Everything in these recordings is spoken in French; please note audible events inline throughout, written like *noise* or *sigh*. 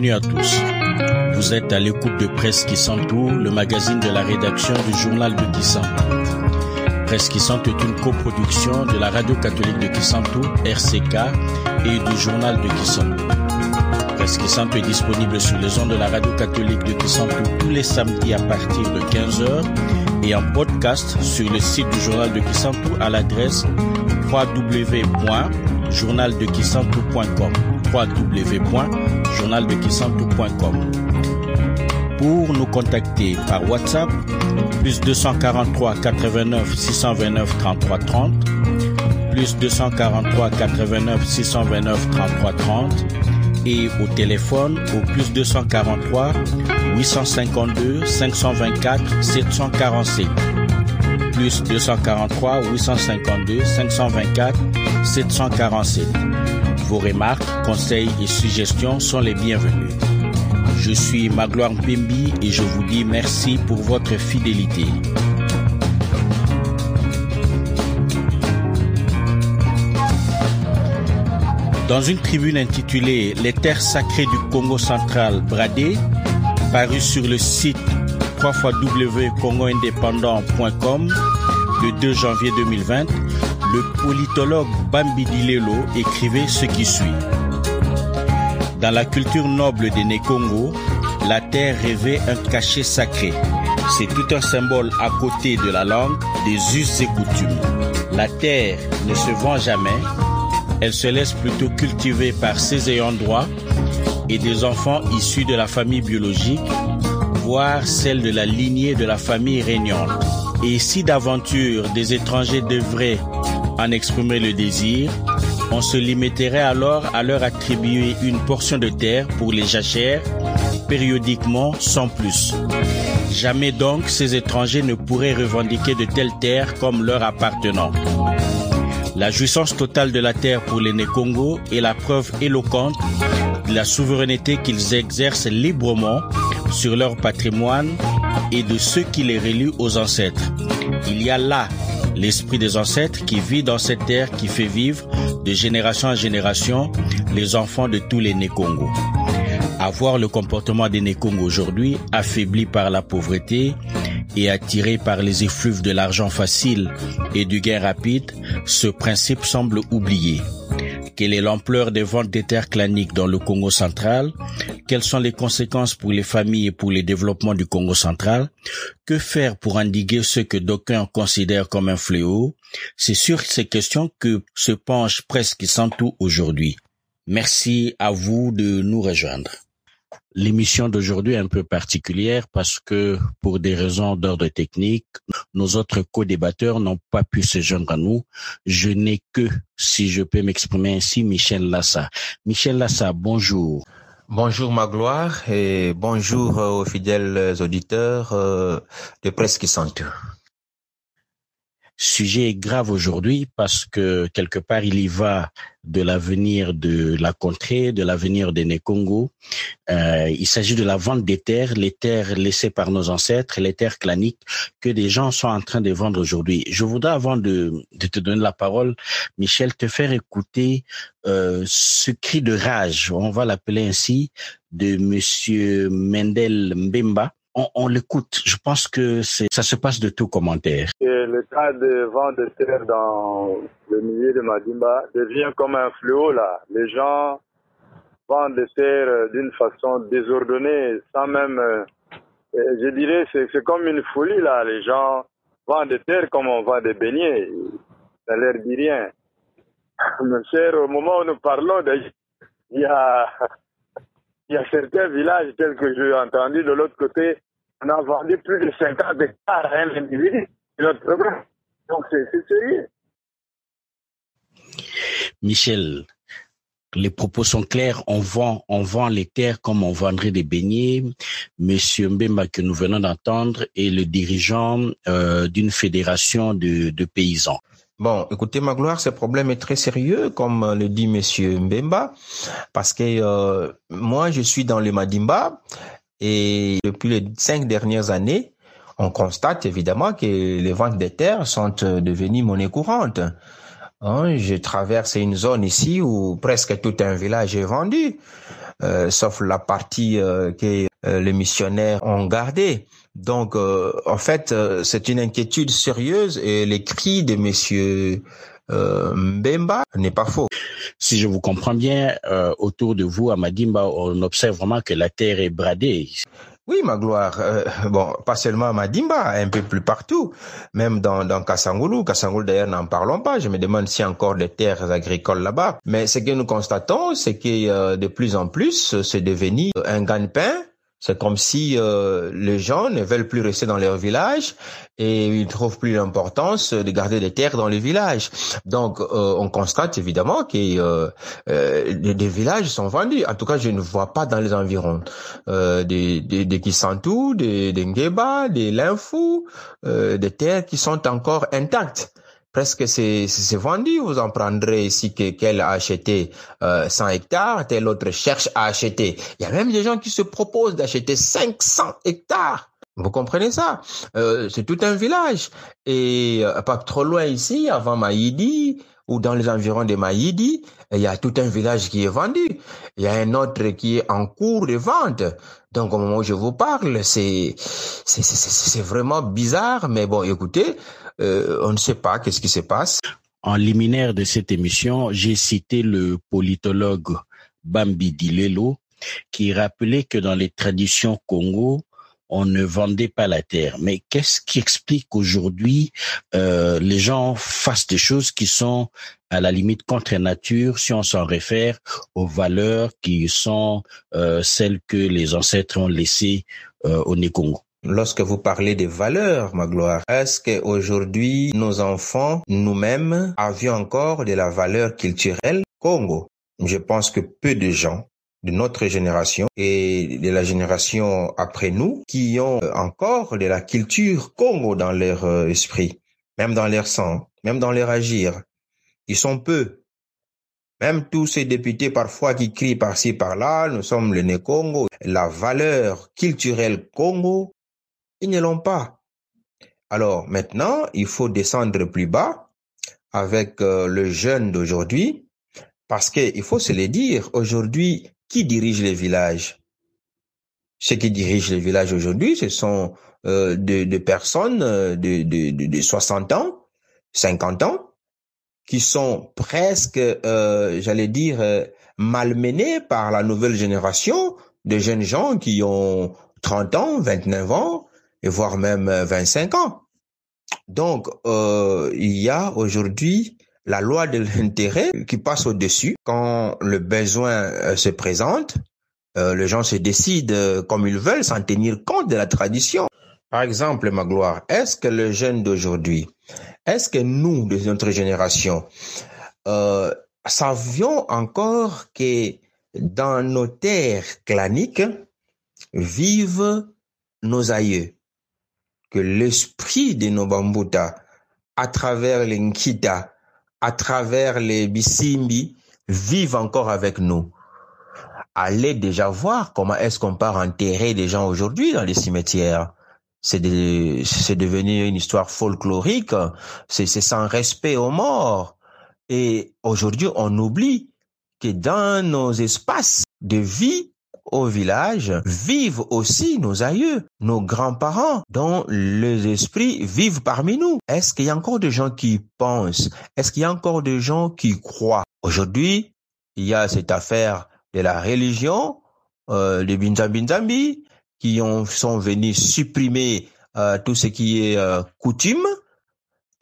Bienvenue à tous. Vous êtes à l'écoute de Presse qui s'entoure, le magazine de la rédaction du journal de Kisantou. Presse qui s'entoure est une coproduction de la radio catholique de Kisantou, RCK, et du journal de Kisantou. Presse qui est disponible sur les ondes de la radio catholique de Kisantou tous les samedis à partir de 15h et en podcast sur le site du journal de Kisantou à l'adresse www.journaldekisantou.com www.journaldekisantou.com Pour nous contacter par WhatsApp, plus 243 89 629 33 30, plus 243 89 629 33 30 et au téléphone au plus 243 852 524 747 plus 243 852 524 747 vos remarques, conseils et suggestions sont les bienvenus. Je suis Magloire Mpimbi et je vous dis merci pour votre fidélité. Dans une tribune intitulée Les terres sacrées du Congo central bradées, parue sur le site www.congoindépendant.com le 2 janvier 2020, le politologue Bambi Dilelo écrivait ce qui suit. Dans la culture noble des Nékongo, la terre rêvait un cachet sacré. C'est tout un symbole à côté de la langue, des us et coutumes. La terre ne se vend jamais, elle se laisse plutôt cultiver par ses ayants droit et des enfants issus de la famille biologique, voire celle de la lignée de la famille régnante. Et si d'aventure des étrangers devraient en exprimer le désir, on se limiterait alors à leur attribuer une portion de terre pour les jachères, périodiquement sans plus. Jamais donc ces étrangers ne pourraient revendiquer de telles terres comme leur appartenant. La jouissance totale de la terre pour les Nékongo est la preuve éloquente de la souveraineté qu'ils exercent librement sur leur patrimoine et de ceux qui les relient aux ancêtres. Il y a là l'esprit des ancêtres qui vit dans cette terre qui fait vivre de génération en génération les enfants de tous les Nékongo. Avoir le comportement des Nékongo aujourd'hui, affaibli par la pauvreté et attiré par les effluves de l'argent facile et du gain rapide, ce principe semble oublié. Quelle est l'ampleur des ventes des terres claniques dans le Congo central Quelles sont les conséquences pour les familles et pour le développement du Congo central? Que faire pour endiguer ce que d'aucuns considèrent comme un fléau? C'est sur ces questions que se penche presque sans tout aujourd'hui. Merci à vous de nous rejoindre. L'émission d'aujourd'hui est un peu particulière parce que pour des raisons d'ordre technique, nos autres co-débatteurs n'ont pas pu se joindre à nous. Je n'ai que, si je peux m'exprimer ainsi, Michel Lassa. Michel Lassa, bonjour. Bonjour Magloire et bonjour aux fidèles auditeurs de Presse qui sujet grave aujourd'hui parce que quelque part il y va de l'avenir de la contrée, de l'avenir des Nékongo. Euh, il s'agit de la vente des terres, les terres laissées par nos ancêtres, les terres claniques que des gens sont en train de vendre aujourd'hui. Je voudrais avant de, de, te donner la parole, Michel, te faire écouter euh, ce cri de rage, on va l'appeler ainsi, de Monsieur Mendel Mbemba on, l'écoute. Je pense que ça se passe de tout commentaire. Et le cas de vente de terre dans le milieu de Madimba devient comme un fléau là. Les gens vendent des terres d'une façon désordonnée, sans même, je dirais, c'est comme une folie là. Les gens vendent des terres comme on vend des beignets. Ça leur dit rien. *laughs* Mon cher, au moment où nous parlons, il y a *laughs* il y a certains villages tels que j'ai entendu de l'autre côté, on a vendu plus de 50 hectares à un individu. C'est notre problème. Donc c'est sérieux. Michel, les propos sont clairs. On vend, on vend les terres comme on vendrait des beignets. Monsieur Mbemba que nous venons d'entendre est le dirigeant euh, d'une fédération de, de paysans. Bon, écoutez, Magloire, ce problème est très sérieux, comme le dit Monsieur Mbemba, parce que euh, moi, je suis dans le Madimba et depuis les cinq dernières années, on constate évidemment que les ventes des terres sont devenues monnaie courante. Hein, je traverse une zone ici où presque tout un village est vendu. sauf la partie que les missionnaires ont gardée. Donc, en fait, c'est une inquiétude sérieuse et les cris de Monsieur Mbemba n'est pas faux. Si je vous comprends bien, autour de vous à Madimba, on observe vraiment que la terre est bradée. Oui, ma gloire. Euh, bon, pas seulement à Madimba, un peu plus partout, même dans, dans Kassangoulou. Kassangoulou, d'ailleurs, n'en parlons pas. Je me demande s'il y a encore des terres agricoles là-bas. Mais ce que nous constatons, c'est que euh, de plus en plus, c'est devenu un gagne-pain c'est comme si euh, les gens ne veulent plus rester dans leur village et ils trouvent plus l'importance de garder des terres dans les villages. Donc, euh, on constate évidemment que euh, des, villages sont vendus. En tout cas, je ne vois pas dans les environs des, des, des Kisantou, des, des Ngeba, des Linfou, des terres qui sont encore intactes presque c'est vendu. Vous en prendrez ici que qu'elle a acheté euh, 100 hectares, tel autre cherche à acheter. Il y a même des gens qui se proposent d'acheter 500 hectares. Vous comprenez ça? Euh, C'est tout un village. Et euh, pas trop loin ici, avant Maïdi, ou dans les environs de Maïdi, il y a tout un village qui est vendu. Il y a un autre qui est en cours de vente. Donc au moment où je vous parle, c'est c'est vraiment bizarre, mais bon, écoutez, euh, on ne sait pas qu'est-ce qui se passe. En liminaire de cette émission, j'ai cité le politologue Bambi Dilelo qui rappelait que dans les traditions Congo, on ne vendait pas la terre. Mais qu'est-ce qui explique qu'aujourd'hui euh, les gens fassent des choses qui sont à la limite contre nature si on s'en réfère aux valeurs qui sont euh, celles que les ancêtres ont laissées euh, au Congo Lorsque vous parlez des valeurs, ma gloire, est-ce qu'aujourd'hui, nos enfants, nous-mêmes, avions encore de la valeur culturelle Congo? Je pense que peu de gens de notre génération et de la génération après nous qui ont encore de la culture Congo dans leur euh, esprit, même dans leur sang, même dans leur agir. Ils sont peu. Même tous ces députés parfois qui crient par-ci par-là, nous sommes le né Congo. La valeur culturelle Congo ils ne l'ont pas. Alors maintenant, il faut descendre plus bas avec euh, le jeune d'aujourd'hui, parce qu'il faut se le dire, aujourd'hui, qui dirige les villages? Ceux qui dirigent les villages aujourd'hui, ce sont euh, des de personnes euh, de, de, de, de 60 ans, 50 ans, qui sont presque, euh, j'allais dire, euh, malmenés par la nouvelle génération de jeunes gens qui ont 30 ans, 29 ans, et voire même 25 euh, ans. Donc, euh, il y a aujourd'hui la loi de l'intérêt qui passe au-dessus. Quand le besoin euh, se présente, euh, les gens se décident euh, comme ils veulent sans tenir compte de la tradition. Par exemple, ma gloire, est-ce que le jeune d'aujourd'hui, est-ce que nous, de notre génération, euh, savions encore que dans nos terres claniques vivent nos aïeux que l'esprit de nos Bambuta, à travers les Nkita, à travers les Bisimbi, vivent encore avec nous. Allez déjà voir comment est-ce qu'on part enterrer des gens aujourd'hui dans les cimetières. C'est de, devenu une histoire folklorique. C'est, c'est sans respect aux morts. Et aujourd'hui, on oublie que dans nos espaces de vie, au village vivent aussi nos aïeux, nos grands-parents, dont les esprits vivent parmi nous. Est-ce qu'il y a encore des gens qui pensent? Est-ce qu'il y a encore des gens qui croient? Aujourd'hui, il y a cette affaire de la religion, euh, des Binzambinzambi, qui ont, sont venus supprimer euh, tout ce qui est euh, coutume.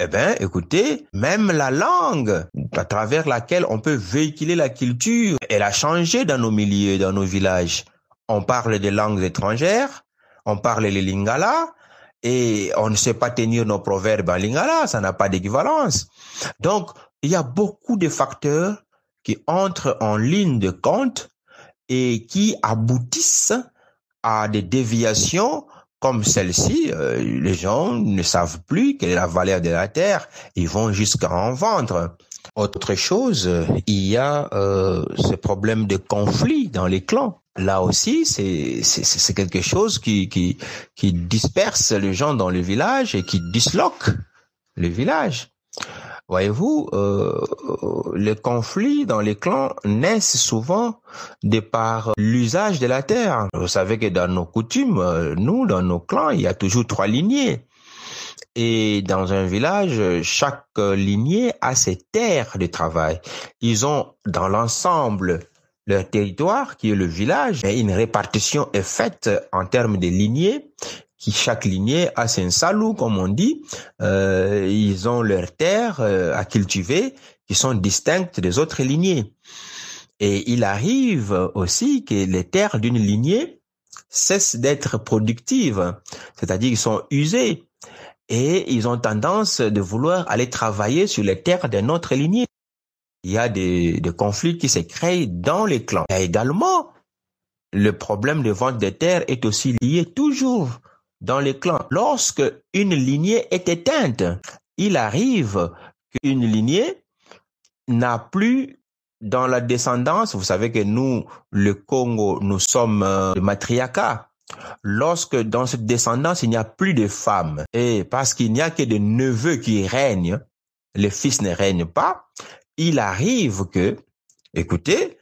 Eh bien, écoutez, même la langue à travers laquelle on peut véhiculer la culture, elle a changé dans nos milieux, dans nos villages. On parle des langues étrangères, on parle les lingala, et on ne sait pas tenir nos proverbes en lingala, ça n'a pas d'équivalence. Donc, il y a beaucoup de facteurs qui entrent en ligne de compte et qui aboutissent à des déviations comme celle-ci, euh, les gens ne savent plus quelle est la valeur de la terre, ils vont jusqu'à en vendre. Autre chose, il y a euh, ce problème de conflit dans les clans. Là aussi, c'est quelque chose qui disperse les gens dans le village et qui disloque le village. Voyez-vous, euh, les conflits dans les clans naissent souvent de par l'usage de la terre. Vous savez que dans nos coutumes, euh, nous, dans nos clans, il y a toujours trois lignées. Et dans un village, chaque lignée a ses terres de travail. Ils ont dans l'ensemble leur territoire, qui est le village, et une répartition est faite en termes de lignées qui chaque lignée a ses salou, comme on dit. Euh, ils ont leurs terres euh, à cultiver qui sont distinctes des autres lignées. Et il arrive aussi que les terres d'une lignée cessent d'être productives, c'est-à-dire qu'ils sont usés et ils ont tendance de vouloir aller travailler sur les terres d'une autre lignée. Il y a des, des conflits qui se créent dans les clans. Et également, le problème de vente des terres est aussi lié toujours dans les clans. Lorsque une lignée est éteinte, il arrive qu'une lignée n'a plus dans la descendance, vous savez que nous, le Congo, nous sommes euh, le. Lorsque dans cette descendance, il n'y a plus de femmes, et parce qu'il n'y a que des neveux qui règnent, les fils ne règnent pas, il arrive que, écoutez,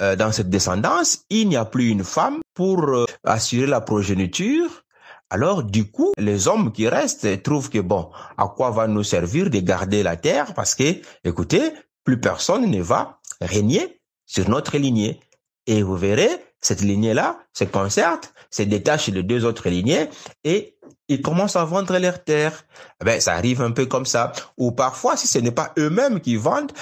euh, dans cette descendance, il n'y a plus une femme pour euh, assurer la progéniture, alors, du coup, les hommes qui restent trouvent que bon, à quoi va nous servir de garder la terre? Parce que, écoutez, plus personne ne va régner sur notre lignée. Et vous verrez, cette lignée-là se concerte, se détache de deux autres lignées et ils commencent à vendre leurs terres. Eh ben, ça arrive un peu comme ça. Ou parfois, si ce n'est pas eux-mêmes qui vendent,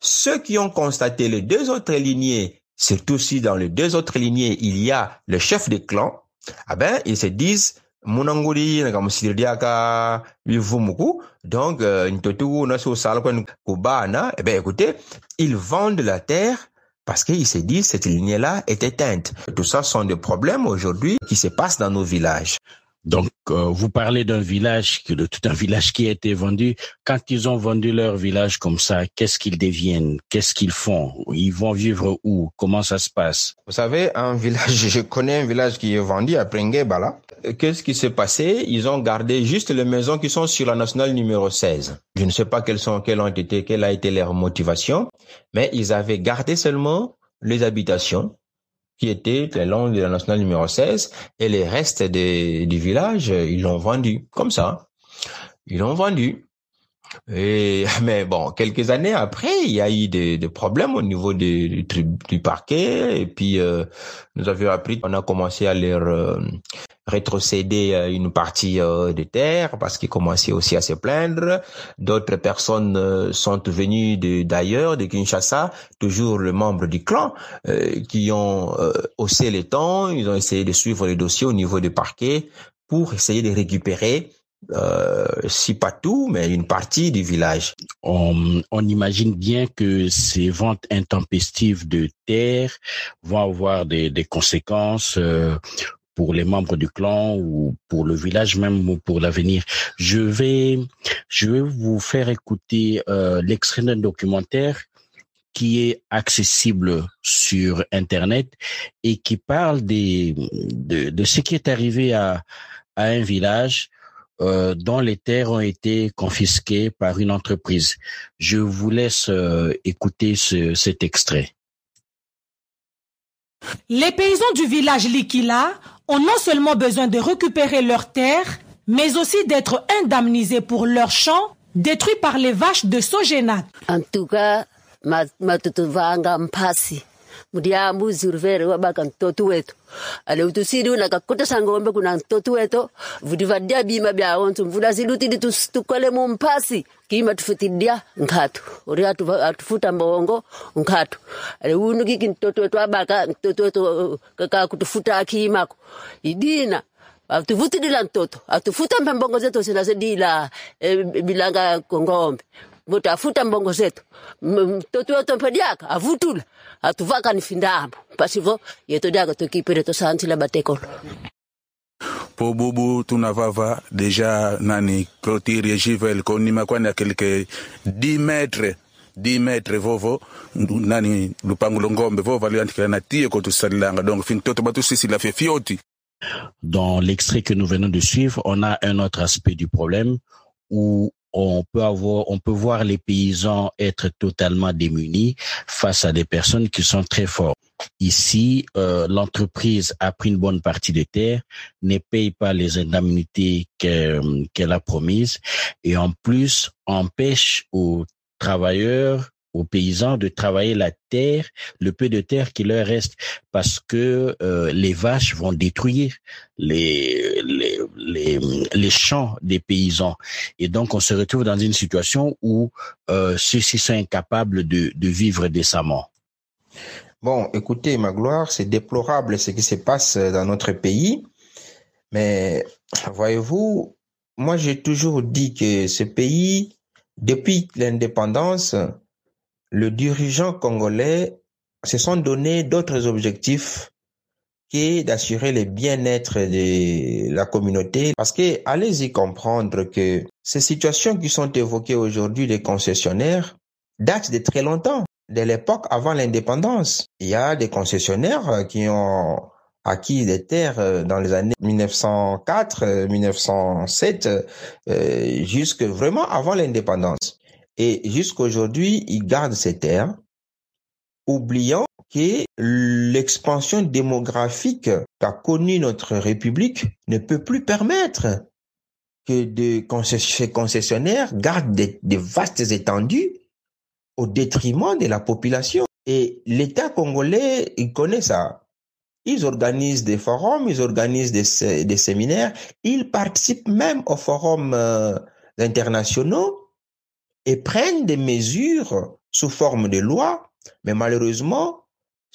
ceux qui ont constaté les deux autres lignées, surtout si dans les deux autres lignées, il y a le chef de clan, eh ben, ils se disent, munangudi na kamusiridia ka bivumuku. Donc euh, ntotu na so sala kwa kubana. Eh ben écoutez ils vendent la terre parce qu'ils se disent cette lignée là est éteinte. Tout ça sont des problèmes aujourd'hui qui se passent dans nos villages. Donc, euh, vous parlez d'un village, de tout un village qui a été vendu. Quand ils ont vendu leur village comme ça, qu'est-ce qu'ils deviennent? Qu'est-ce qu'ils font? Ils vont vivre où? Comment ça se passe? Vous savez, un village, *laughs* je connais un village qui est vendu à Prenguebala. Qu'est-ce qui s'est passé Ils ont gardé juste les maisons qui sont sur la nationale numéro 16. Je ne sais pas quelles sont, quelles ont été, quelle a été leur motivation, mais ils avaient gardé seulement les habitations qui était le long de la nationale numéro 16 et les restes du village, ils l'ont vendu comme ça. Ils l'ont vendu. Et, *laughs* mais bon, quelques années après, il y a eu des, des problèmes au niveau du, du, parquet. Et puis, euh, nous avions appris, on a commencé à leur euh, rétrocéder euh, une partie euh, des terres parce qu'ils commençaient aussi à se plaindre. D'autres personnes euh, sont venues d'ailleurs, de, de, Kinshasa, toujours le membre du clan, euh, qui ont haussé les temps. Ils ont essayé de suivre les dossiers au niveau du parquet pour essayer de récupérer euh, si pas tout, mais une partie du village. On, on, imagine bien que ces ventes intempestives de terre vont avoir des, des conséquences euh, pour les membres du clan ou pour le village même ou pour l'avenir. Je vais, je vais vous faire écouter euh, l'extrait d'un documentaire qui est accessible sur Internet et qui parle des, de, de ce qui est arrivé à, à un village euh, dont les terres ont été confisquées par une entreprise. Je vous laisse euh, écouter ce, cet extrait. Les paysans du village Likila ont non seulement besoin de récupérer leurs terres, mais aussi d'être indemnisés pour leurs champs détruits par les vaches de Sogénat. En tout cas, mdiambu zurvere wabaka mtoto wetu. Aleutusidi utusidi unakakuta sangombe kuna mtoto wetu. Vudivadia bima bya ontu mvula zilutidi tukole mumpasi. Kima tufutidia nkatu. Uri atufuta mbongo nkatu. Ale unu kiki mtoto wetu abaka mtoto wetu kaka kutufuta akimako idina atuvutidila mtoto. Atufuta mbongo zetu sinazidila e, bilanga kongombe vutafuta mbongo zetu. Mtoto wetu mpediaka avutula atuvaka ni findambo pasivo yetodiaka tokipire tosansila batekolo. Po bubu tunavava deja nani clotire jivel konima kwani akelike 10 metre 10 metre vovo nani lupangu longombe vovo aliandikila na tie ko tusalilanga. Donc fin toto batusisila fie fioti. Dans l'extrait que nous venons de suivre, on a un autre aspect du problème où on peut avoir, on peut voir les paysans être totalement démunis face à des personnes qui sont très fortes. Ici, euh, l'entreprise a pris une bonne partie des terres, ne paye pas les indemnités qu'elle a promises et en plus empêche aux travailleurs aux paysans de travailler la terre, le peu de terre qui leur reste, parce que euh, les vaches vont détruire les, les, champs des paysans. Et donc, on se retrouve dans une situation où euh, ceux-ci sont incapables de, de vivre décemment. Bon, écoutez, ma gloire, c'est déplorable ce qui se passe dans notre pays. Mais voyez-vous, moi j'ai toujours dit que ce pays, depuis l'indépendance, le dirigeant congolais se sont donné d'autres objectifs que d'assurer le bien-être de la communauté. Parce que allez-y comprendre que ces situations qui sont évoquées aujourd'hui des concessionnaires datent de très longtemps, de l'époque avant l'indépendance. Il y a des concessionnaires qui ont acquis des terres dans les années 1904, 1907, euh, jusque vraiment avant l'indépendance. Et jusqu'aujourd'hui, ils gardent ces terres, oubliant que l'expansion démographique qu'a connue notre République ne peut plus permettre que de ces concessionnaires gardent des, des vastes étendues au détriment de la population. Et l'État congolais, il connaît ça. Ils organisent des forums, ils organisent des, des séminaires, ils participent même aux forums euh, internationaux et prennent des mesures sous forme de lois, mais malheureusement,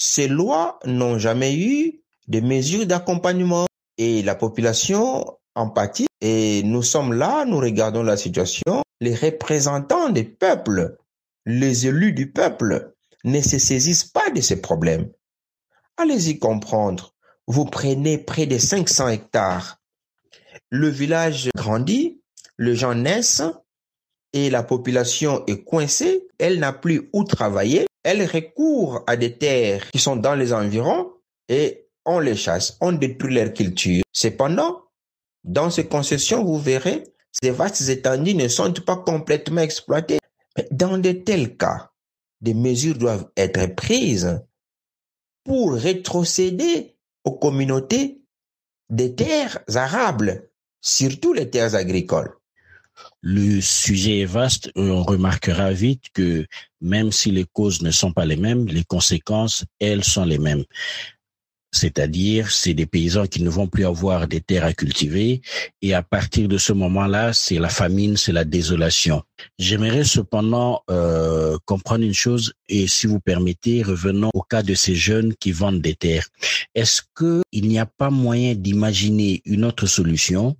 ces lois n'ont jamais eu de mesures d'accompagnement et la population en pâtit et nous sommes là, nous regardons la situation, les représentants des peuples, les élus du peuple ne se saisissent pas de ces problèmes. Allez-y comprendre. Vous prenez près de 500 hectares. Le village grandit, les gens naissent, et la population est coincée, elle n'a plus où travailler, elle recourt à des terres qui sont dans les environs et on les chasse, on détruit leur culture. Cependant, dans ces concessions, vous verrez, ces vastes étendues ne sont pas complètement exploitées. Mais dans de tels cas, des mesures doivent être prises pour rétrocéder aux communautés des terres arables, surtout les terres agricoles. Le sujet est vaste. On remarquera vite que même si les causes ne sont pas les mêmes, les conséquences, elles, sont les mêmes. C'est-à-dire, c'est des paysans qui ne vont plus avoir des terres à cultiver. Et à partir de ce moment-là, c'est la famine, c'est la désolation. J'aimerais cependant euh, comprendre une chose, et si vous permettez, revenons au cas de ces jeunes qui vendent des terres. Est-ce qu'il n'y a pas moyen d'imaginer une autre solution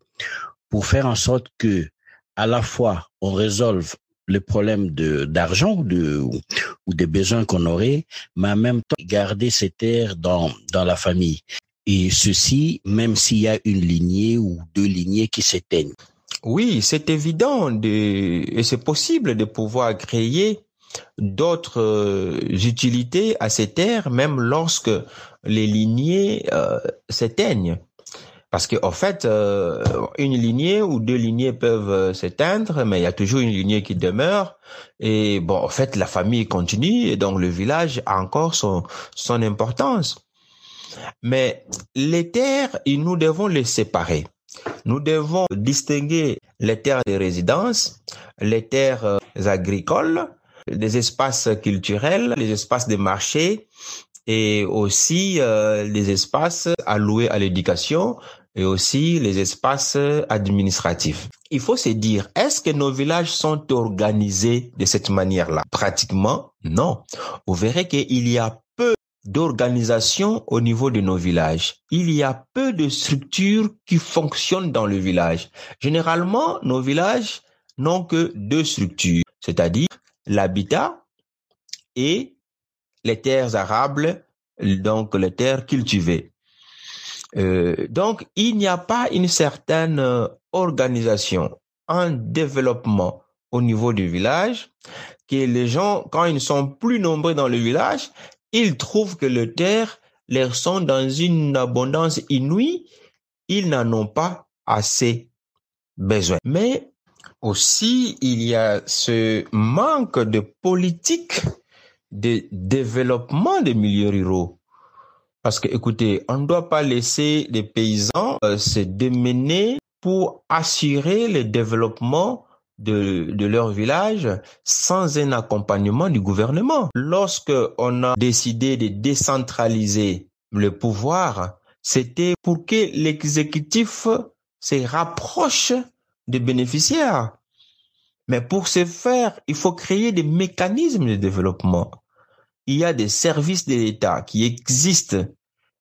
pour faire en sorte que à la fois on résolve le problème de d'argent ou des besoins qu'on aurait, mais en même temps garder ces terres dans la famille. Et ceci, même s'il y a une lignée ou deux lignées qui s'éteignent. Oui, c'est évident de, et c'est possible de pouvoir créer d'autres euh, utilités à ces terres, même lorsque les lignées euh, s'éteignent. Parce que en fait, euh, une lignée ou deux lignées peuvent euh, s'éteindre, mais il y a toujours une lignée qui demeure. Et bon, en fait, la famille continue et donc le village a encore son son importance. Mais les terres, nous devons les séparer. Nous devons distinguer les terres de résidence, les terres euh, agricoles, les espaces culturels, les espaces de marché et aussi euh, les espaces alloués à l'éducation, et aussi les espaces administratifs. Il faut se dire, est-ce que nos villages sont organisés de cette manière-là? Pratiquement, non. Vous verrez qu'il y a peu d'organisation au niveau de nos villages. Il y a peu de structures qui fonctionnent dans le village. Généralement, nos villages n'ont que deux structures, c'est-à-dire l'habitat et les terres arables, donc les terres cultivées. Euh, donc, il n'y a pas une certaine euh, organisation, un développement au niveau du village, que les gens, quand ils sont plus nombreux dans le village, ils trouvent que les terres leur sont dans une abondance inouïe, ils n'en ont pas assez besoin. Mais aussi, il y a ce manque de politique de développement des milieux ruraux. Parce que, écoutez, on ne doit pas laisser les paysans euh, se démener pour assurer le développement de, de leur village sans un accompagnement du gouvernement. Lorsque on a décidé de décentraliser le pouvoir, c'était pour que l'exécutif se rapproche des bénéficiaires. Mais pour ce faire, il faut créer des mécanismes de développement. Il y a des services de l'État qui existent,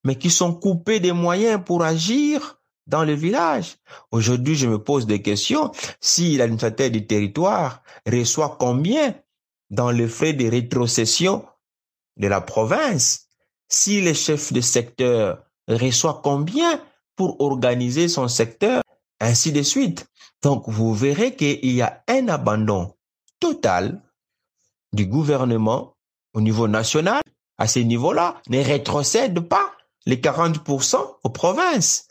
mais qui sont coupés des moyens pour agir dans le village. Aujourd'hui, je me pose des questions. Si l'administrateur du territoire reçoit combien dans le frais de rétrocession de la province, si le chef de secteur reçoit combien pour organiser son secteur, ainsi de suite. Donc, vous verrez qu'il y a un abandon total du gouvernement au niveau national. À ce niveau-là, ne rétrocède pas les 40% aux provinces.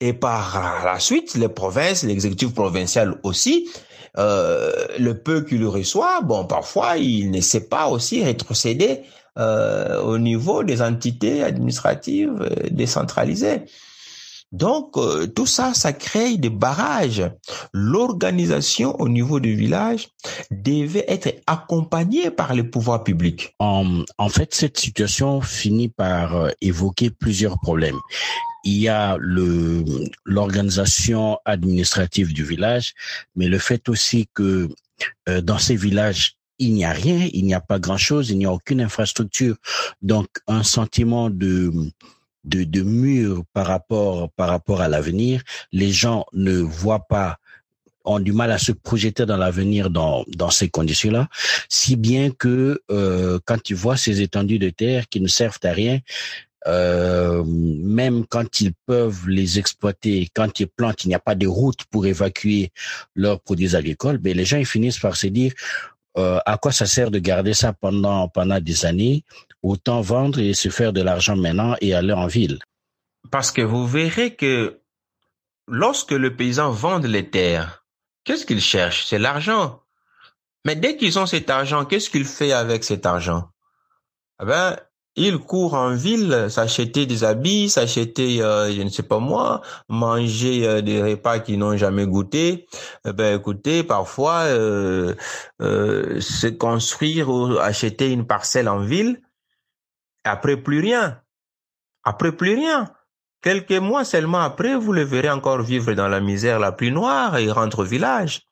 Et par la suite, les provinces, l'exécutif provincial aussi, euh, le peu qu'il reçoit, bon, parfois, il ne sait pas aussi rétrocéder euh, au niveau des entités administratives euh, décentralisées. Donc, euh, tout ça, ça crée des barrages. L'organisation au niveau du village devait être accompagnée par les pouvoirs publics. En, en fait, cette situation finit par euh, évoquer plusieurs problèmes. Il y a l'organisation administrative du village, mais le fait aussi que euh, dans ces villages il n'y a rien, il n'y a pas grand-chose, il n'y a aucune infrastructure. Donc, un sentiment de de, de mur par rapport par rapport à l'avenir. Les gens ne voient pas ont du mal à se projeter dans l'avenir dans, dans ces conditions-là, si bien que euh, quand tu vois ces étendues de terre qui ne servent à rien, euh, même quand ils peuvent les exploiter, quand ils plantent, il n'y a pas de route pour évacuer leurs produits agricoles, mais les gens ils finissent par se dire euh, à quoi ça sert de garder ça pendant pendant des années? Autant vendre et se faire de l'argent maintenant et aller en ville. Parce que vous verrez que lorsque le paysan vend les terres, qu'est-ce qu'il cherche? C'est l'argent. Mais dès qu'ils ont cet argent, qu'est-ce qu'il fait avec cet argent? Eh ben, il court en ville, s'acheter des habits, s'acheter, euh, je ne sais pas moi, manger euh, des repas qu'ils n'ont jamais goûté. Eh ben, écoutez, parfois, euh, se construire ou acheter une parcelle en ville, après plus rien. Après plus rien. Quelques mois seulement après, vous le verrez encore vivre dans la misère la plus noire et rentrer au village.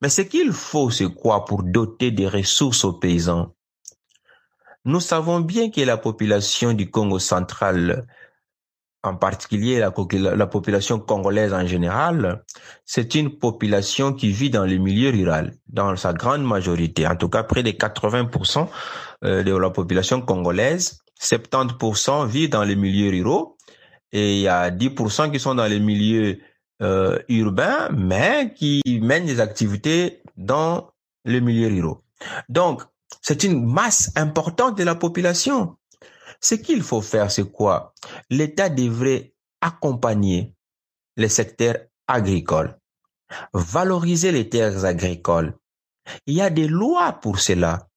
Mais ce qu'il faut, c'est quoi pour doter des ressources aux paysans? Nous savons bien que la population du Congo central, en particulier la, la population congolaise en général, c'est une population qui vit dans le milieu rural, dans sa grande majorité, en tout cas près de 80% euh, de la population congolaise, 70% vivent dans les milieux ruraux et il y a 10% qui sont dans les milieux euh, urbains, mais qui mènent des activités dans les milieux ruraux. Donc, c'est une masse importante de la population. Ce qu'il faut faire, c'est quoi? L'État devrait accompagner les secteurs agricoles, valoriser les terres agricoles. Il y a des lois pour cela.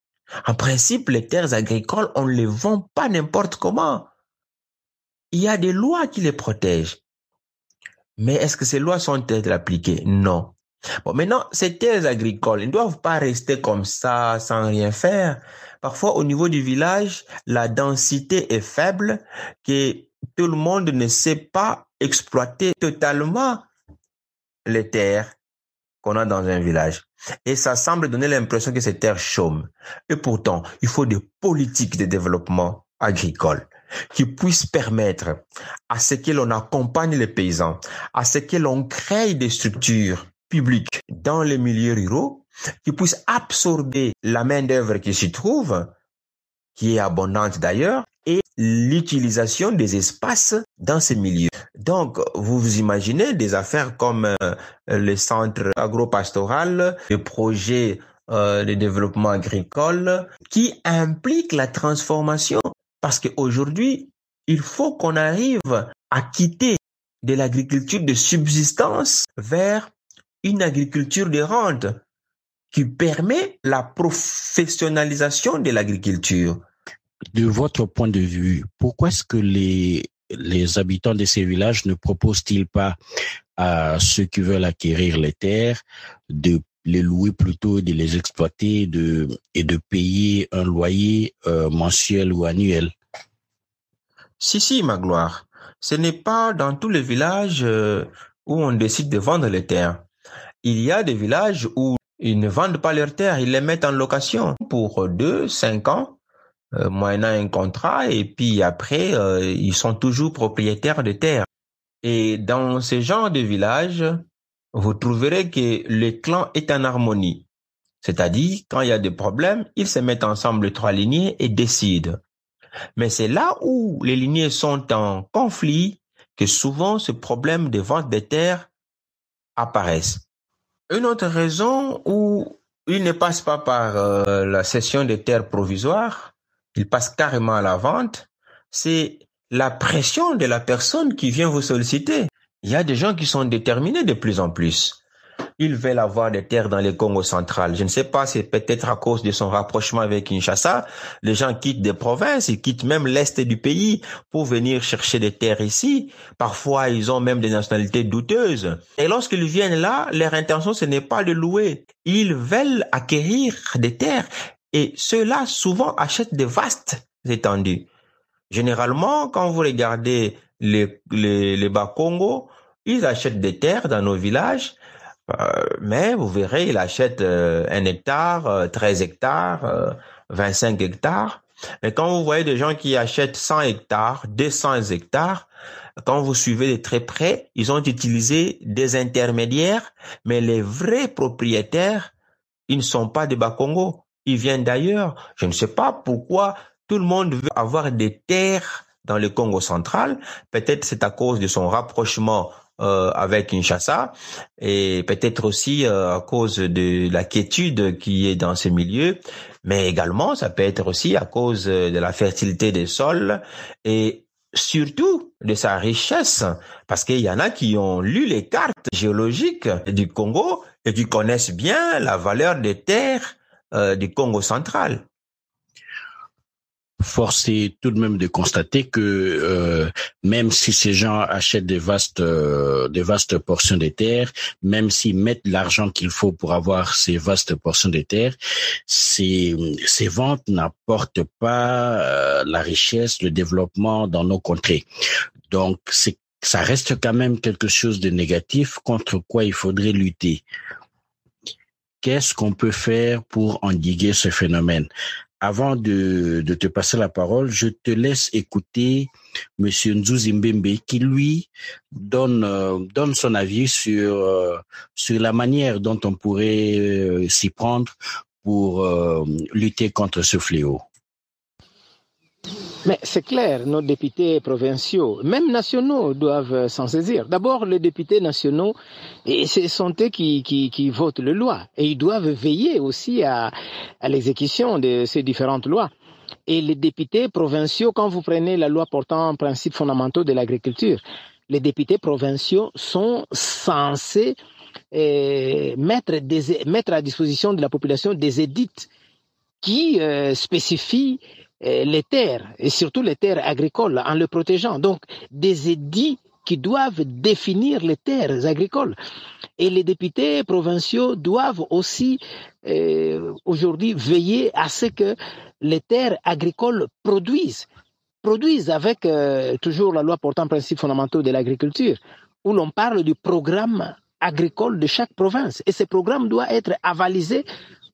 En principe, les terres agricoles, on ne les vend pas n'importe comment. Il y a des lois qui les protègent. Mais est-ce que ces lois sont-elles appliquées? Non. Bon, maintenant, ces terres agricoles, ne doivent pas rester comme ça, sans rien faire. Parfois, au niveau du village, la densité est faible, que tout le monde ne sait pas exploiter totalement les terres qu'on a dans un village. Et ça semble donner l'impression que ces terres chôment. Et pourtant, il faut des politiques de développement agricole qui puissent permettre à ce que l'on accompagne les paysans, à ce que l'on crée des structures publiques dans les milieux ruraux qui puissent absorber la main-d'œuvre qui s'y trouve, qui est abondante d'ailleurs, et l'utilisation des espaces dans ces milieux. Donc, vous vous imaginez des affaires comme euh, le centre agro-pastoral, le projet euh, de développement agricole, qui implique la transformation. Parce qu'aujourd'hui, il faut qu'on arrive à quitter de l'agriculture de subsistance vers une agriculture de rente qui permet la professionnalisation de l'agriculture. De votre point de vue, pourquoi est-ce que les, les habitants de ces villages ne proposent-ils pas à ceux qui veulent acquérir les terres de les louer plutôt, de les exploiter de, et de payer un loyer euh, mensuel ou annuel? Si, si, ma gloire. Ce n'est pas dans tous les villages euh, où on décide de vendre les terres. Il y a des villages où ils ne vendent pas leurs terres, ils les mettent en location pour deux, cinq ans, euh, moyennant un contrat, et puis après, euh, ils sont toujours propriétaires de terres. Et dans ce genre de village, vous trouverez que le clan est en harmonie. C'est-à-dire, quand il y a des problèmes, ils se mettent ensemble trois lignées et décident. Mais c'est là où les lignées sont en conflit que souvent ce problème de vente des terres apparaissent. Une autre raison où il ne passe pas par euh, la cession des terres provisoires, il passe carrément à la vente, c'est la pression de la personne qui vient vous solliciter. Il y a des gens qui sont déterminés de plus en plus. Ils veulent avoir des terres dans le Congo central. Je ne sais pas, c'est peut-être à cause de son rapprochement avec Kinshasa. Les gens quittent des provinces, ils quittent même l'est du pays pour venir chercher des terres ici. Parfois, ils ont même des nationalités douteuses. Et lorsqu'ils viennent là, leur intention, ce n'est pas de louer. Ils veulent acquérir des terres. Et ceux-là, souvent, achètent des vastes étendues. Généralement, quand vous regardez les, les, les Bas-Congo, ils achètent des terres dans nos villages, mais vous verrez, ils achètent euh, un hectare, euh, 13 hectares, euh, 25 hectares. Mais quand vous voyez des gens qui achètent 100 hectares, 200 hectares, quand vous suivez de très près, ils ont utilisé des intermédiaires, mais les vrais propriétaires, ils ne sont pas des Bas-Congo. Ils viennent d'ailleurs. Je ne sais pas pourquoi tout le monde veut avoir des terres dans le Congo central. Peut-être c'est à cause de son rapprochement euh, avec Kinshasa. Et peut-être aussi euh, à cause de la quiétude qui est dans ce milieu, mais également ça peut être aussi à cause de la fertilité des sols et surtout de sa richesse, parce qu'il y en a qui ont lu les cartes géologiques du Congo et qui connaissent bien la valeur des terres euh, du Congo central force est tout de même de constater que euh, même si ces gens achètent des vastes, euh, des vastes portions de terres, même s'ils mettent l'argent qu'il faut pour avoir ces vastes portions de terres, ces, ces ventes n'apportent pas euh, la richesse, le développement dans nos contrées. Donc, c'est ça reste quand même quelque chose de négatif contre quoi il faudrait lutter. Qu'est-ce qu'on peut faire pour endiguer ce phénomène? Avant de, de, te passer la parole, je te laisse écouter Monsieur Nzuzimbembe qui lui donne euh, donne son avis sur euh, sur la manière dont on pourrait euh, s'y prendre pour lutter contre ce fléau. Mais c'est clair, nos députés provinciaux, même nationaux, doivent s'en saisir. D'abord, les députés nationaux, ce sont eux qui, qui, votent les lois. Et ils doivent veiller aussi à, l'exécution de ces différentes lois. Et les députés provinciaux, quand vous prenez la loi portant principes fondamentaux de l'agriculture, les députés provinciaux sont censés euh, mettre, mettre à disposition de la population des édits qui euh, spécifient les terres, et surtout les terres agricoles, en le protégeant. Donc, des édits qui doivent définir les terres agricoles. Et les députés provinciaux doivent aussi euh, aujourd'hui veiller à ce que les terres agricoles produisent, produisent avec euh, toujours la loi portant principes fondamentaux de l'agriculture, où l'on parle du programme agricole de chaque province. Et ce programme doit être avalisé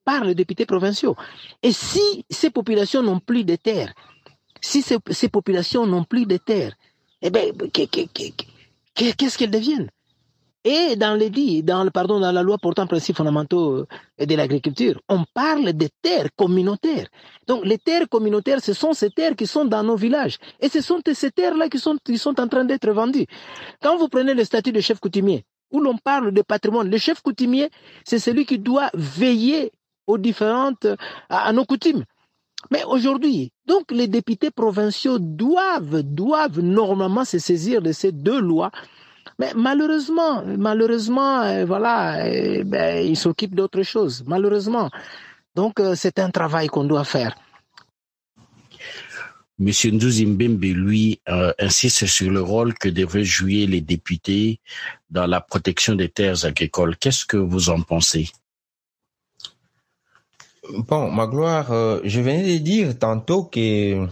par les députés provinciaux. Et si ces populations n'ont plus de terres, si ces, populations n'ont plus de terres, eh bien, qu'est-ce qu'elles deviennent? Et dans les dit, dans pardon, dans la loi portant principes fondamentaux de l'agriculture, on parle de terres communautaires. Donc les terres communautaires, ce sont ces terres qui sont dans nos villages, et ce sont ces terres-là qui sont qui sont en train d'être vendues. Quand vous prenez le statut de chef coutumier, où l'on parle de patrimoine, le chef coutumier, c'est celui qui doit veiller aux différentes, à, nos coutumes. Mais aujourd'hui, donc les députés provinciaux doivent, doivent normalement se saisir de ces deux lois Mais malheureusement, malheureusement, euh, voilà, euh, ben, ils s'occupent d'autre chose, malheureusement. Donc, euh, c'est un travail qu'on doit faire. Monsieur Ndouzimbembe, lui, insiste sur le rôle que devraient jouer les députés dans la protection des terres agricoles. Qu'est-ce que vous en pensez? Bon, Magloire, euh, je venais de dire tantôt que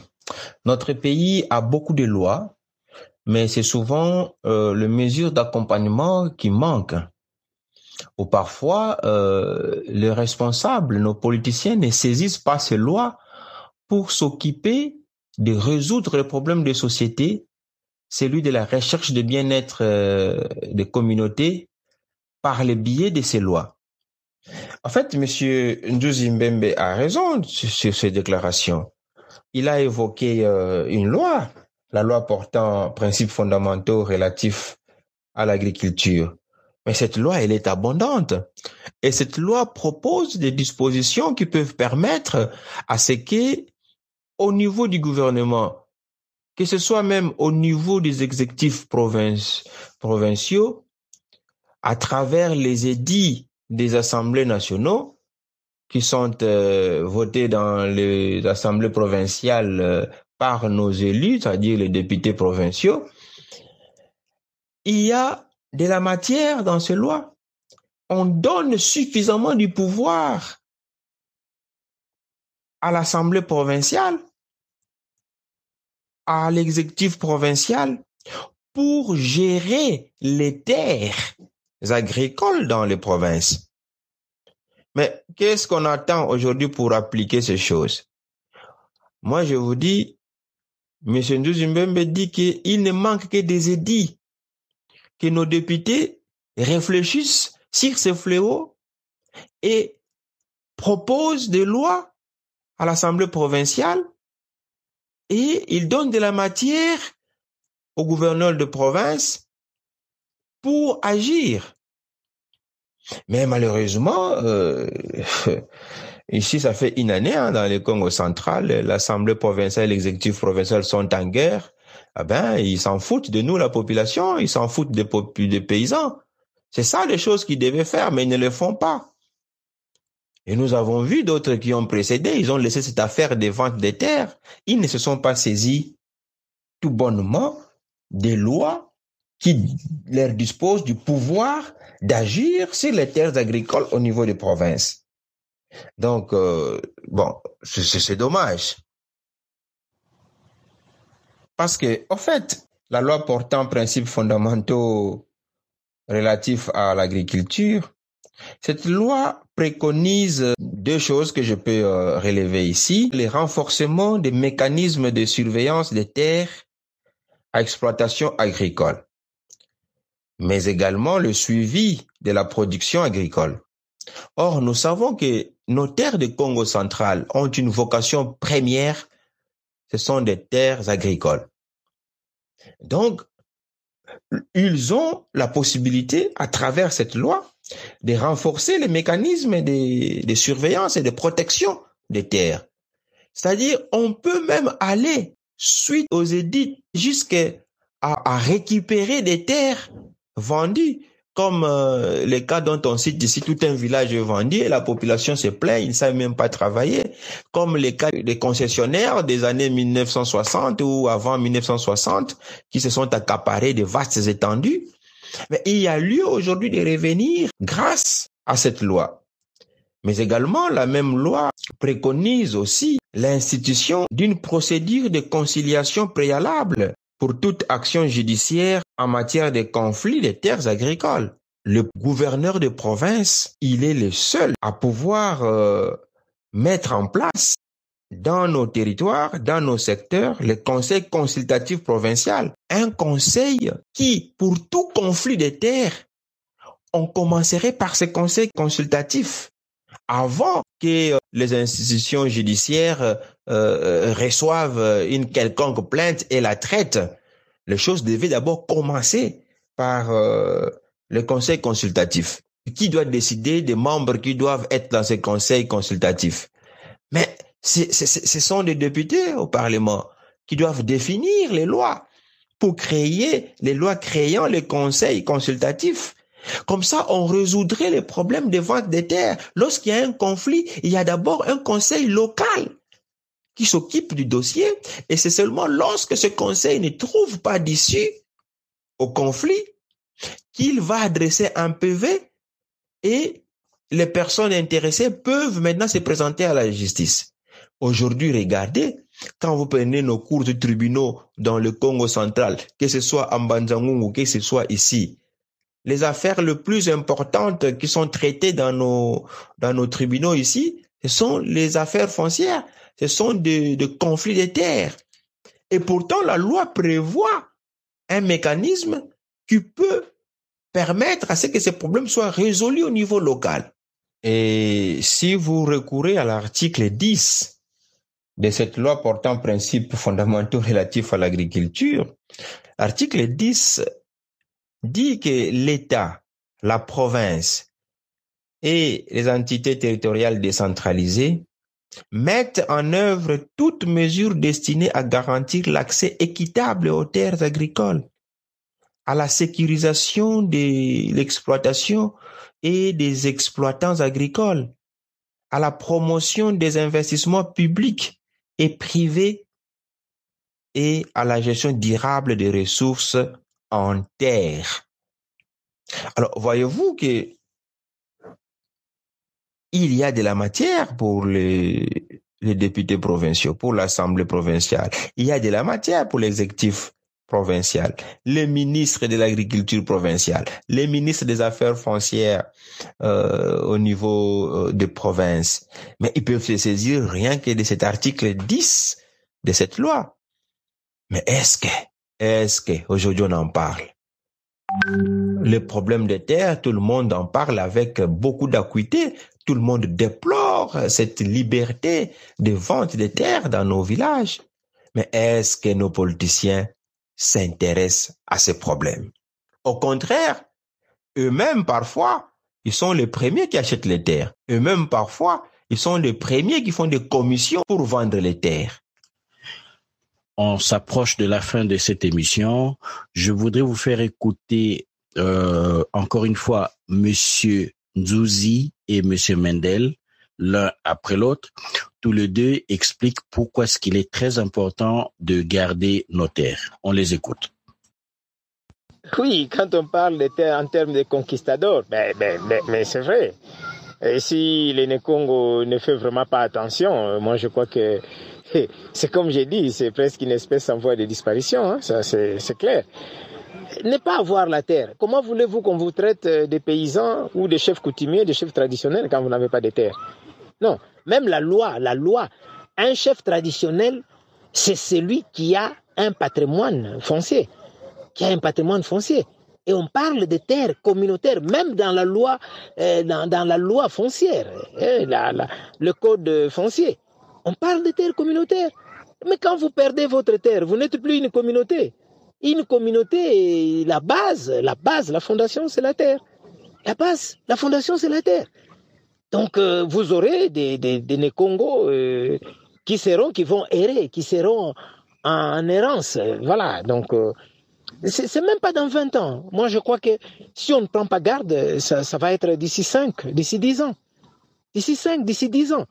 notre pays a beaucoup de lois, mais c'est souvent euh, les mesures d'accompagnement qui manquent. Ou parfois, euh, les responsables, nos politiciens ne saisissent pas ces lois pour s'occuper de résoudre le problème de société, celui de la recherche de bien-être euh, des communautés par le biais de ces lois. En fait, Monsieur Ndouzi Mbembe a raison sur, ces déclarations. Il a évoqué euh, une loi, la loi portant principes fondamentaux relatifs à l'agriculture. Mais cette loi, elle est abondante. Et cette loi propose des dispositions qui peuvent permettre à ce que, au niveau du gouvernement, que ce soit même au niveau des exécutifs provinciaux, à travers les édits des assemblées nationaux qui sont euh, votés dans les assemblées provinciales euh, par nos élus, c'est-à-dire les députés provinciaux, il y a de la matière dans ces lois. On donne suffisamment du pouvoir à l'assemblée provinciale, à l'exécutif provincial pour gérer les terres agricoles dans les provinces. Mais qu'est-ce qu'on attend aujourd'hui pour appliquer ces choses? Moi, je vous dis, M. Ndouzimbembe dit qu'il ne manque que des édits, que nos députés réfléchissent sur ces fléaux et proposent des lois à l'Assemblée provinciale et ils donnent de la matière au gouverneur de province pour agir. Mais malheureusement, euh, *laughs* ici, ça fait une année hein, dans le Congo central, l'Assemblée provinciale l'exécutif provincial sont en guerre. Ah ben, ils s'en foutent de nous, la population, ils s'en foutent des, des paysans. C'est ça les choses qu'ils devaient faire, mais ils ne le font pas. Et nous avons vu d'autres qui ont précédé, ils ont laissé cette affaire des ventes des terres. Ils ne se sont pas saisis tout bonnement des lois qui leur disposent du pouvoir d'agir sur les terres agricoles au niveau des provinces. Donc, euh, bon, c'est dommage. Parce que, en fait, la loi portant principes fondamentaux relatifs à l'agriculture, cette loi préconise deux choses que je peux euh, relever ici. Le renforcement des mécanismes de surveillance des terres à exploitation agricole, mais également le suivi de la production agricole. Or, nous savons que nos terres de Congo central ont une vocation première, ce sont des terres agricoles. Donc, ils ont la possibilité, à travers cette loi, de renforcer les mécanismes de, surveillance et de protection des terres. C'est-à-dire, on peut même aller, suite aux édits, jusqu'à à récupérer des terres vendues, comme euh, les cas dont on cite ici, tout un village est vendu et la population se plaint, ils ne savent même pas travailler, comme les cas des concessionnaires des années 1960 ou avant 1960 qui se sont accaparés de vastes étendues. Mais il y a lieu aujourd'hui de revenir grâce à cette loi. Mais également, la même loi préconise aussi l'institution d'une procédure de conciliation préalable pour toute action judiciaire en matière de conflit des terres agricoles. Le gouverneur de province, il est le seul à pouvoir euh, mettre en place dans nos territoires, dans nos secteurs, le conseil consultatif provincial. Un conseil qui, pour tout conflit des terres, on commencerait par ce conseil consultatif avant que euh, les institutions judiciaires euh, reçoivent une quelconque plainte et la traitent. Les choses devaient d'abord commencer par euh, le conseil consultatif. Qui doit décider des membres qui doivent être dans ce conseil consultatif Mais ce sont des députés au Parlement qui doivent définir les lois pour créer les lois créant les conseils consultatifs. Comme ça, on résoudrait les problèmes de vente des terres. Lorsqu'il y a un conflit, il y a d'abord un conseil local qui s'occupe du dossier et c'est seulement lorsque ce conseil ne trouve pas d'issue au conflit qu'il va adresser un PV et les personnes intéressées peuvent maintenant se présenter à la justice. Aujourd'hui, regardez, quand vous prenez nos cours de tribunaux dans le Congo central, que ce soit à Mbanzangung ou que ce soit ici, les affaires les plus importantes qui sont traitées dans nos, dans nos tribunaux ici, sont les affaires foncières, ce sont des, conflits de terres. Et pourtant, la loi prévoit un mécanisme qui peut permettre à ce que ces problèmes soient résolus au niveau local. Et si vous recourez à l'article 10 de cette loi portant principes fondamentaux relatifs à l'agriculture, l'article 10 dit que l'État, la province et les entités territoriales décentralisées mettent en œuvre toutes mesures destinées à garantir l'accès équitable aux terres agricoles, à la sécurisation de l'exploitation et des exploitants agricoles, à la promotion des investissements publics et privés et à la gestion durable des ressources en terre. Alors, voyez-vous que il y a de la matière pour les, députés provinciaux, pour l'Assemblée provinciale. Il y a de la matière pour l'exécutif provincial, les ministres de l'agriculture provinciale, les ministres des affaires foncières euh, au niveau euh, des provinces. Mais ils peuvent se saisir rien que de cet article 10 de cette loi. Mais est-ce que, est-ce que aujourd'hui on en parle? Le problème des terres, tout le monde en parle avec beaucoup d'acuité. Tout le monde déplore cette liberté de vente des terres dans nos villages. Mais est-ce que nos politiciens s'intéressent à ces problèmes? Au contraire, eux-mêmes parfois, ils sont les premiers qui achètent les terres. Eux-mêmes parfois, ils sont les premiers qui font des commissions pour vendre les terres. On s'approche de la fin de cette émission. Je voudrais vous faire écouter euh, encore une fois Monsieur Nzouzi et Monsieur Mendel, l'un après l'autre. Tous les deux expliquent pourquoi est-ce qu'il est très important de garder nos terres. On les écoute. Oui, quand on parle de terres en termes de conquistadors, ben, ben, ben, mais c'est vrai. Et si les Congo ne fait vraiment pas attention, moi je crois que *laughs* c'est comme j'ai dit, c'est presque une espèce en voie de disparition, hein, ça c'est clair. Ne pas avoir la terre. Comment voulez-vous qu'on vous traite des paysans ou des chefs coutumiers, des chefs traditionnels quand vous n'avez pas de terre? Non, même la loi, la loi, un chef traditionnel, c'est celui qui a un patrimoine foncier, qui a un patrimoine foncier. Et on parle de terres communautaires, même dans la loi, euh, dans, la loi foncière, hein, le code foncier. On parle de terres communautaires. Mais quand vous perdez votre terre, vous n'êtes plus une communauté. Une communauté, la base, la base, la fondation, c'est la terre. La base, la fondation, c'est la terre. Donc, euh, vous aurez des, des, euh, qui seront, qui vont errer, qui seront en, en errance. Voilà. Donc, euh, c'est même pas dans 20 ans. Moi, je crois que si on ne prend pas garde, ça, ça va être d'ici 5, d'ici 10 ans. D'ici 5, d'ici 10 ans.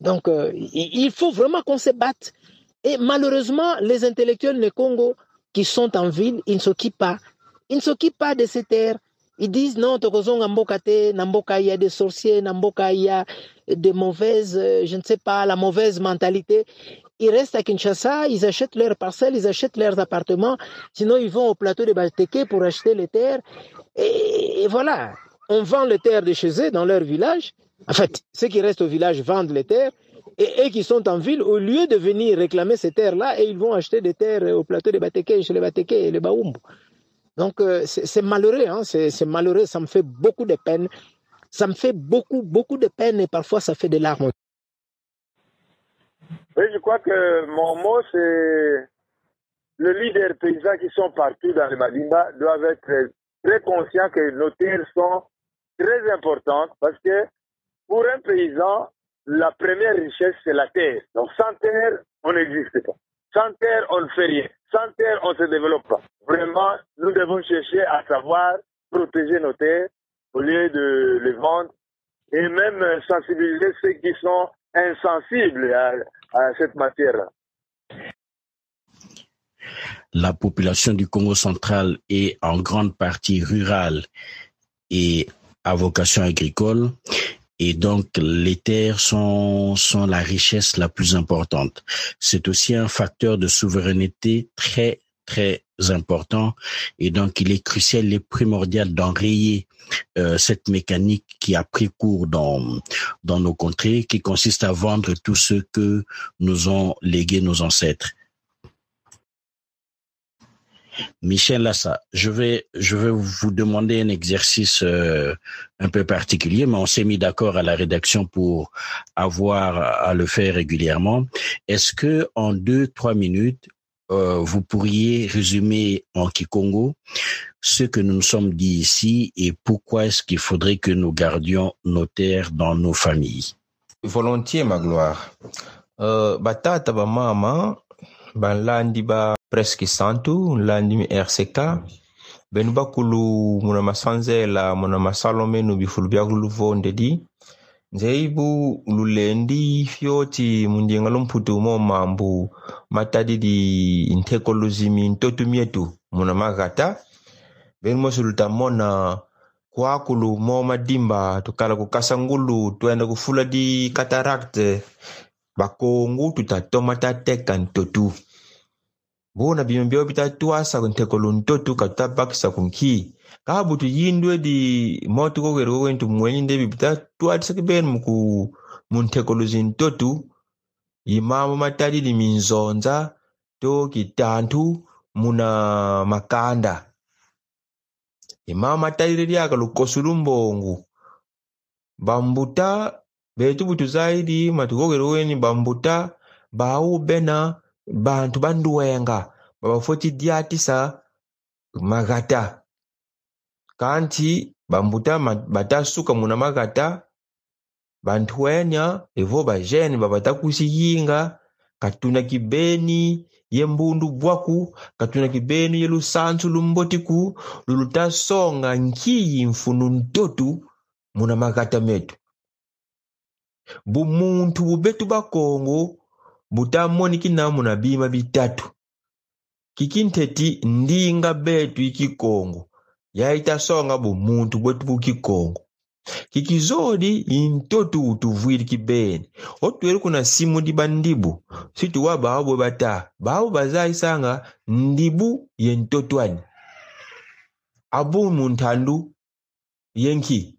Donc, il faut vraiment qu'on se batte. Et malheureusement, les intellectuels Nékongo qui sont en ville, ils ne s'occupent pas. Ils ne s'occupent pas de ces terres. Ils disent non, tokozonga mboka te, na mboka il y a des sorciers, na mboka il y a de mauvaises, je ne sais pas, la mauvaise mentalité. Ils restent à Kinshasa, ils achètent leurs parcelles, ils achètent leurs appartements, sinon ils vont au plateau de Bateke pour acheter les terres. Et, voilà, on vend les terres de chez eux dans leur village. En fait, ceux qui restent au village vendent les terres. Et qui sont en ville, au lieu de venir réclamer ces terres-là, et ils vont acheter des terres au plateau de Bateke, chez les Bateke et les Baoumbo. Donc euh, c'est malheureux, hein, c'est malheureux, ça me fait beaucoup de peine. Ça me fait beaucoup, beaucoup de peine et parfois ça fait des larmes. Oui, je crois que mon mot, c'est le leader paysans qui sont partout dans le Madimba doivent être très conscients que nos terres sont très importantes parce que pour un paysan, la première richesse, c'est la terre. Donc sans terre, on n'existe pas. Sans terre, on ne fait rien. Sans terre, on ne se développe pas. Vraiment, nous devons chercher à savoir protéger nos terres au lieu de les vendre et même sensibiliser ceux qui sont insensibles à, cette matière-là. La population du Congo central est en grande partie rurale et à vocation agricole. Et donc, les terres sont, sont la richesse la plus importante. C'est aussi un facteur de souveraineté très, très important. Et donc, il est crucial et primordial d'enrayer euh, cette mécanique qui a pris cours dans, dans nos contrées, qui consiste à vendre tout ce que nous ont légué nos ancêtres. Michel Lassa, je vais, je vais vous demander un exercice euh, un peu particulier, mais on s'est mis d'accord à la rédaction pour avoir à le faire régulièrement. Est-ce que en deux, trois minutes, euh, vous pourriez résumer en Kikongo ce que nous nous sommes dit ici et pourquoi est-ce qu'il faudrait que nous gardions nos terres dans nos familles? Volontiers, ma gloire. Euh, ba ba presque santu la mi rck benu bakulu muna masanzela muna masalo menu bifulu byakulu vonde di. Nzeibu lulendi fyoti mundinga lumputu mo mambu. Matadi di nteko luzimi ntotu mietu muna magata. Benu mosuluta lutamona kuakulu mo madimba tukala kukasa ngulu twenda kufula di cataract bakongu tutatoma tateka ntotu buna bimembeo bitatuwa sakun tekolun totu katuta bak sakun ki butu yindwe di motu kokeri kokwentu muweni ndebi bitatuwa disaki benu muku muntekoluzin totu yimamo matalili minzonza to kitantu muna makanda. Yimamo matalili lyaka lukosu lumbongu bambuta betu butu zaidi matukokeri kokweni bambuta bawu bena bantu ba nduwenga babafo chidyatisa makata kanthi bambuta batasuka muna makata banthu enya ivo bajene babata kusiyinga katuna kibeni ye bwaku katuna kibeni ye lusantu lumbotiku lulutasonga nkiyi mfunu ntotu muna makata metu bumuntu bubetu bakongo. Butamonikina muna bima bitatu kikinteti ndinga betu ikikongo. Yaitasonga bumuntu bwetu bukikongo kikizodi intotu utuvwili kibene otwele kuna simu ndi ndibu. Situwa bwe bata. Bawo bazayisanga ndibu yentotwani abu munthandu yenki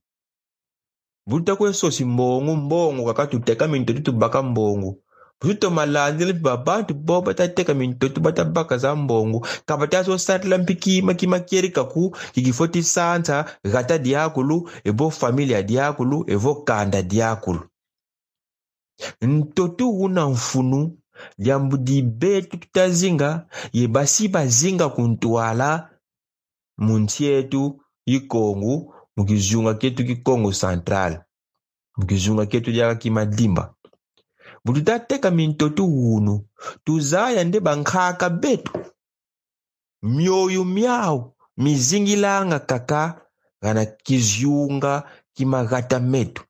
butakwesosi mbongo mbongo kakatuteka mintotu tubaka mbongo busuto ba bantu bo batateka mintoto batabaka za mbongo kabatasosatila mpikima kimakieri kaku kikifo sansa gata diakulu ebo familia diakulu evo kanda diakulu. Ntotu una mfunu lyambu dibetu tutazinga ye basi bazinga kuntwala munsi yetu ikongo mukizunga ketu kikongo central mukizunga ketu lyaka kimadimba butu tateka mintoto unu tuzaya nde bankhaka betu. Myoyo myawu mizingilanga kaka gana kizyunga kimagata metu.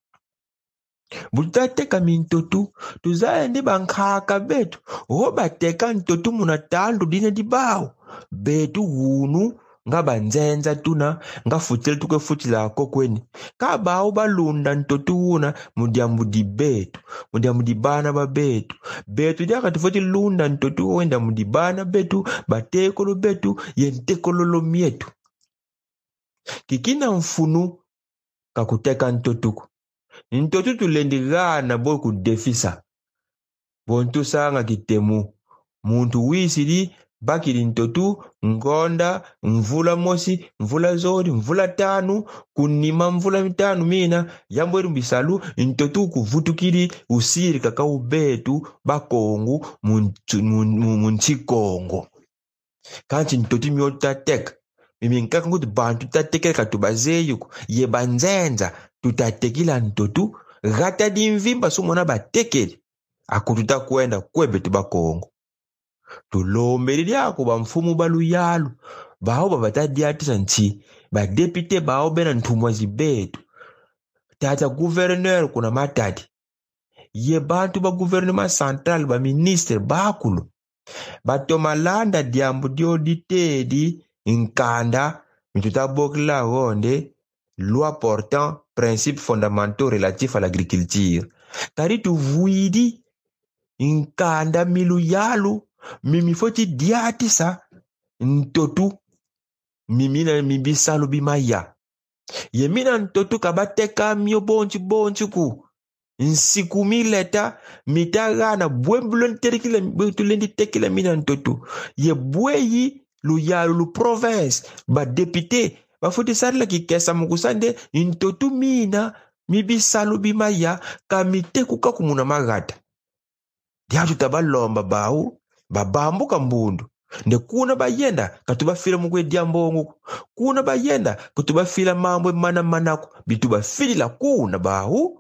Butu tateka mintoto tuzaya nde bankhaka betu. Ho bateka ntoto muna tandu dine dibawu betu unu nga banzenza tuna nga futile tukwefutila kweni. Kabawo balunda ntotu wuna mudyambu di betu mudyambu di bana ba betu. Betu dyaka lunda ntotu wenda mudi betu batekolo betu yentekololo myetu kikina mfunu kakuteka ntotuku ntotu tulendigana bo kudefisa bontusanga kitemu. Muntu wisili bakili ntotu ngonda mvula mosi mvula zori mvula tanu kunima mvula mitanu mina. Yambweru mbisalu ntotu kuvutukili usiri kaka ubetu bakongu muntsikongo. Kanti ntotu myotu tateka mimi nkaka kuti bantu tatekela tubazeyuku ye banzenza tutatekila ntotu gata dimvimba sumona batekeli akutu takuenda kwebetu bakongo tulombererako bamfumu ba luyalo bawo babatadyatira ntchi badepite bawo bena nthumwa zibetu tata guverineri kuna matati ye bantu ba guverinema central baministre bakulu. Batomalanda dyambu dyoditedi nkanda mitutabokila wonde loi portant principes fondamentaux relatifs à l'agriculture. Kari tuvuyidi nkanda miluyalu. yalu mimi foti dia ti sa ntotu. Mimi na mi bi salo bi ma ya ye mi na ntotu kaba teka mio bonti bonti ku. Nsiku mi leta mi ta ga na bue bulon terikile butulendi tekile mi na ntotu. Ye bue yi lo yalo lo province. Badepute bafoti sari la yeke samuku sa nde e ntotu mi na mi bi salo bi ma ya ka mi teku kaku mu na ma gata dia azo ta ba lomba bau babambuka mbundu. Nde kuna bayenda kati bafila mukwe diambongo kuna bayenda kati bafila mambo mana manako bitu bafilila kuna bahu.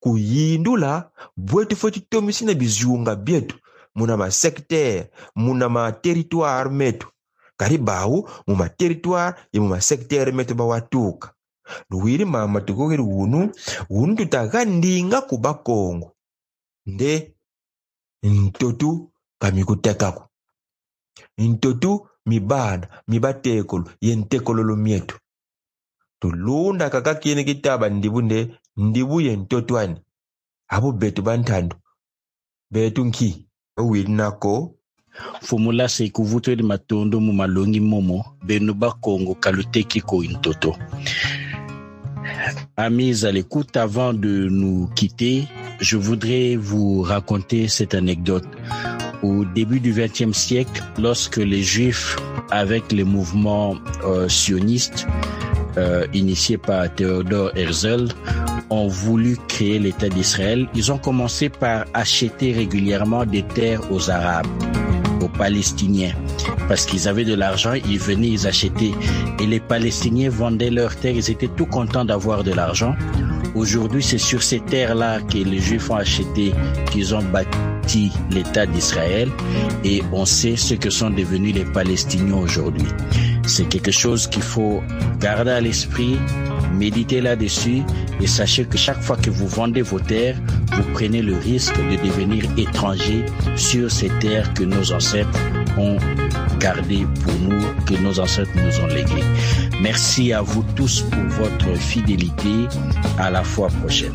Kuyindula bwetu fo titomisi na bizunga byetu muna masektere muna materitware metu. Kari bahu mu materitoire ye mu masektere metu bawatuka. Luwiri mama tukokeri wunu wunu tutakandinga ku bakongo nde ntotu kamikutekako. Ntotu mibana mibatekolo ye ntekololo mietu. Tulunda kaka kini kitaba ndibu nde ndibu ye ntotu ani abo betu bantandu. Betu nki. Owili nako. Fumula se kuvutweli matondo mu malongi momo benu bakongo kaluteki ko ntoto Amis à l'écoute, avant de nous quitter, je voudrais vous raconter cette anecdote. Au début du XXe siècle, lorsque les Juifs, avec les mouvements euh, sionistes euh, initiés par Théodore Herzl, ont voulu créer l'État d'Israël, ils ont commencé par acheter régulièrement des terres aux Arabes, aux Palestiniens. Parce qu'ils avaient de l'argent, ils venaient, ils achetaient. Et les Palestiniens vendaient leurs terres, ils étaient tout contents d'avoir de l'argent. Aujourd'hui, c'est sur ces terres-là que les Juifs ont acheté, qu'ils ont bâti l'État d'Israël. Et on sait ce que sont devenus les Palestiniens aujourd'hui. C'est quelque chose qu'il faut garder à l'esprit, méditer là-dessus et sachez que chaque fois que vous vendez vos terres, vous prenez le risque de devenir étranger sur ces terres que nos ancêtres ont gardées pour nous, que nos ancêtres nous ont léguées. Merci à vous tous pour votre fidélité. À la fois prochaine.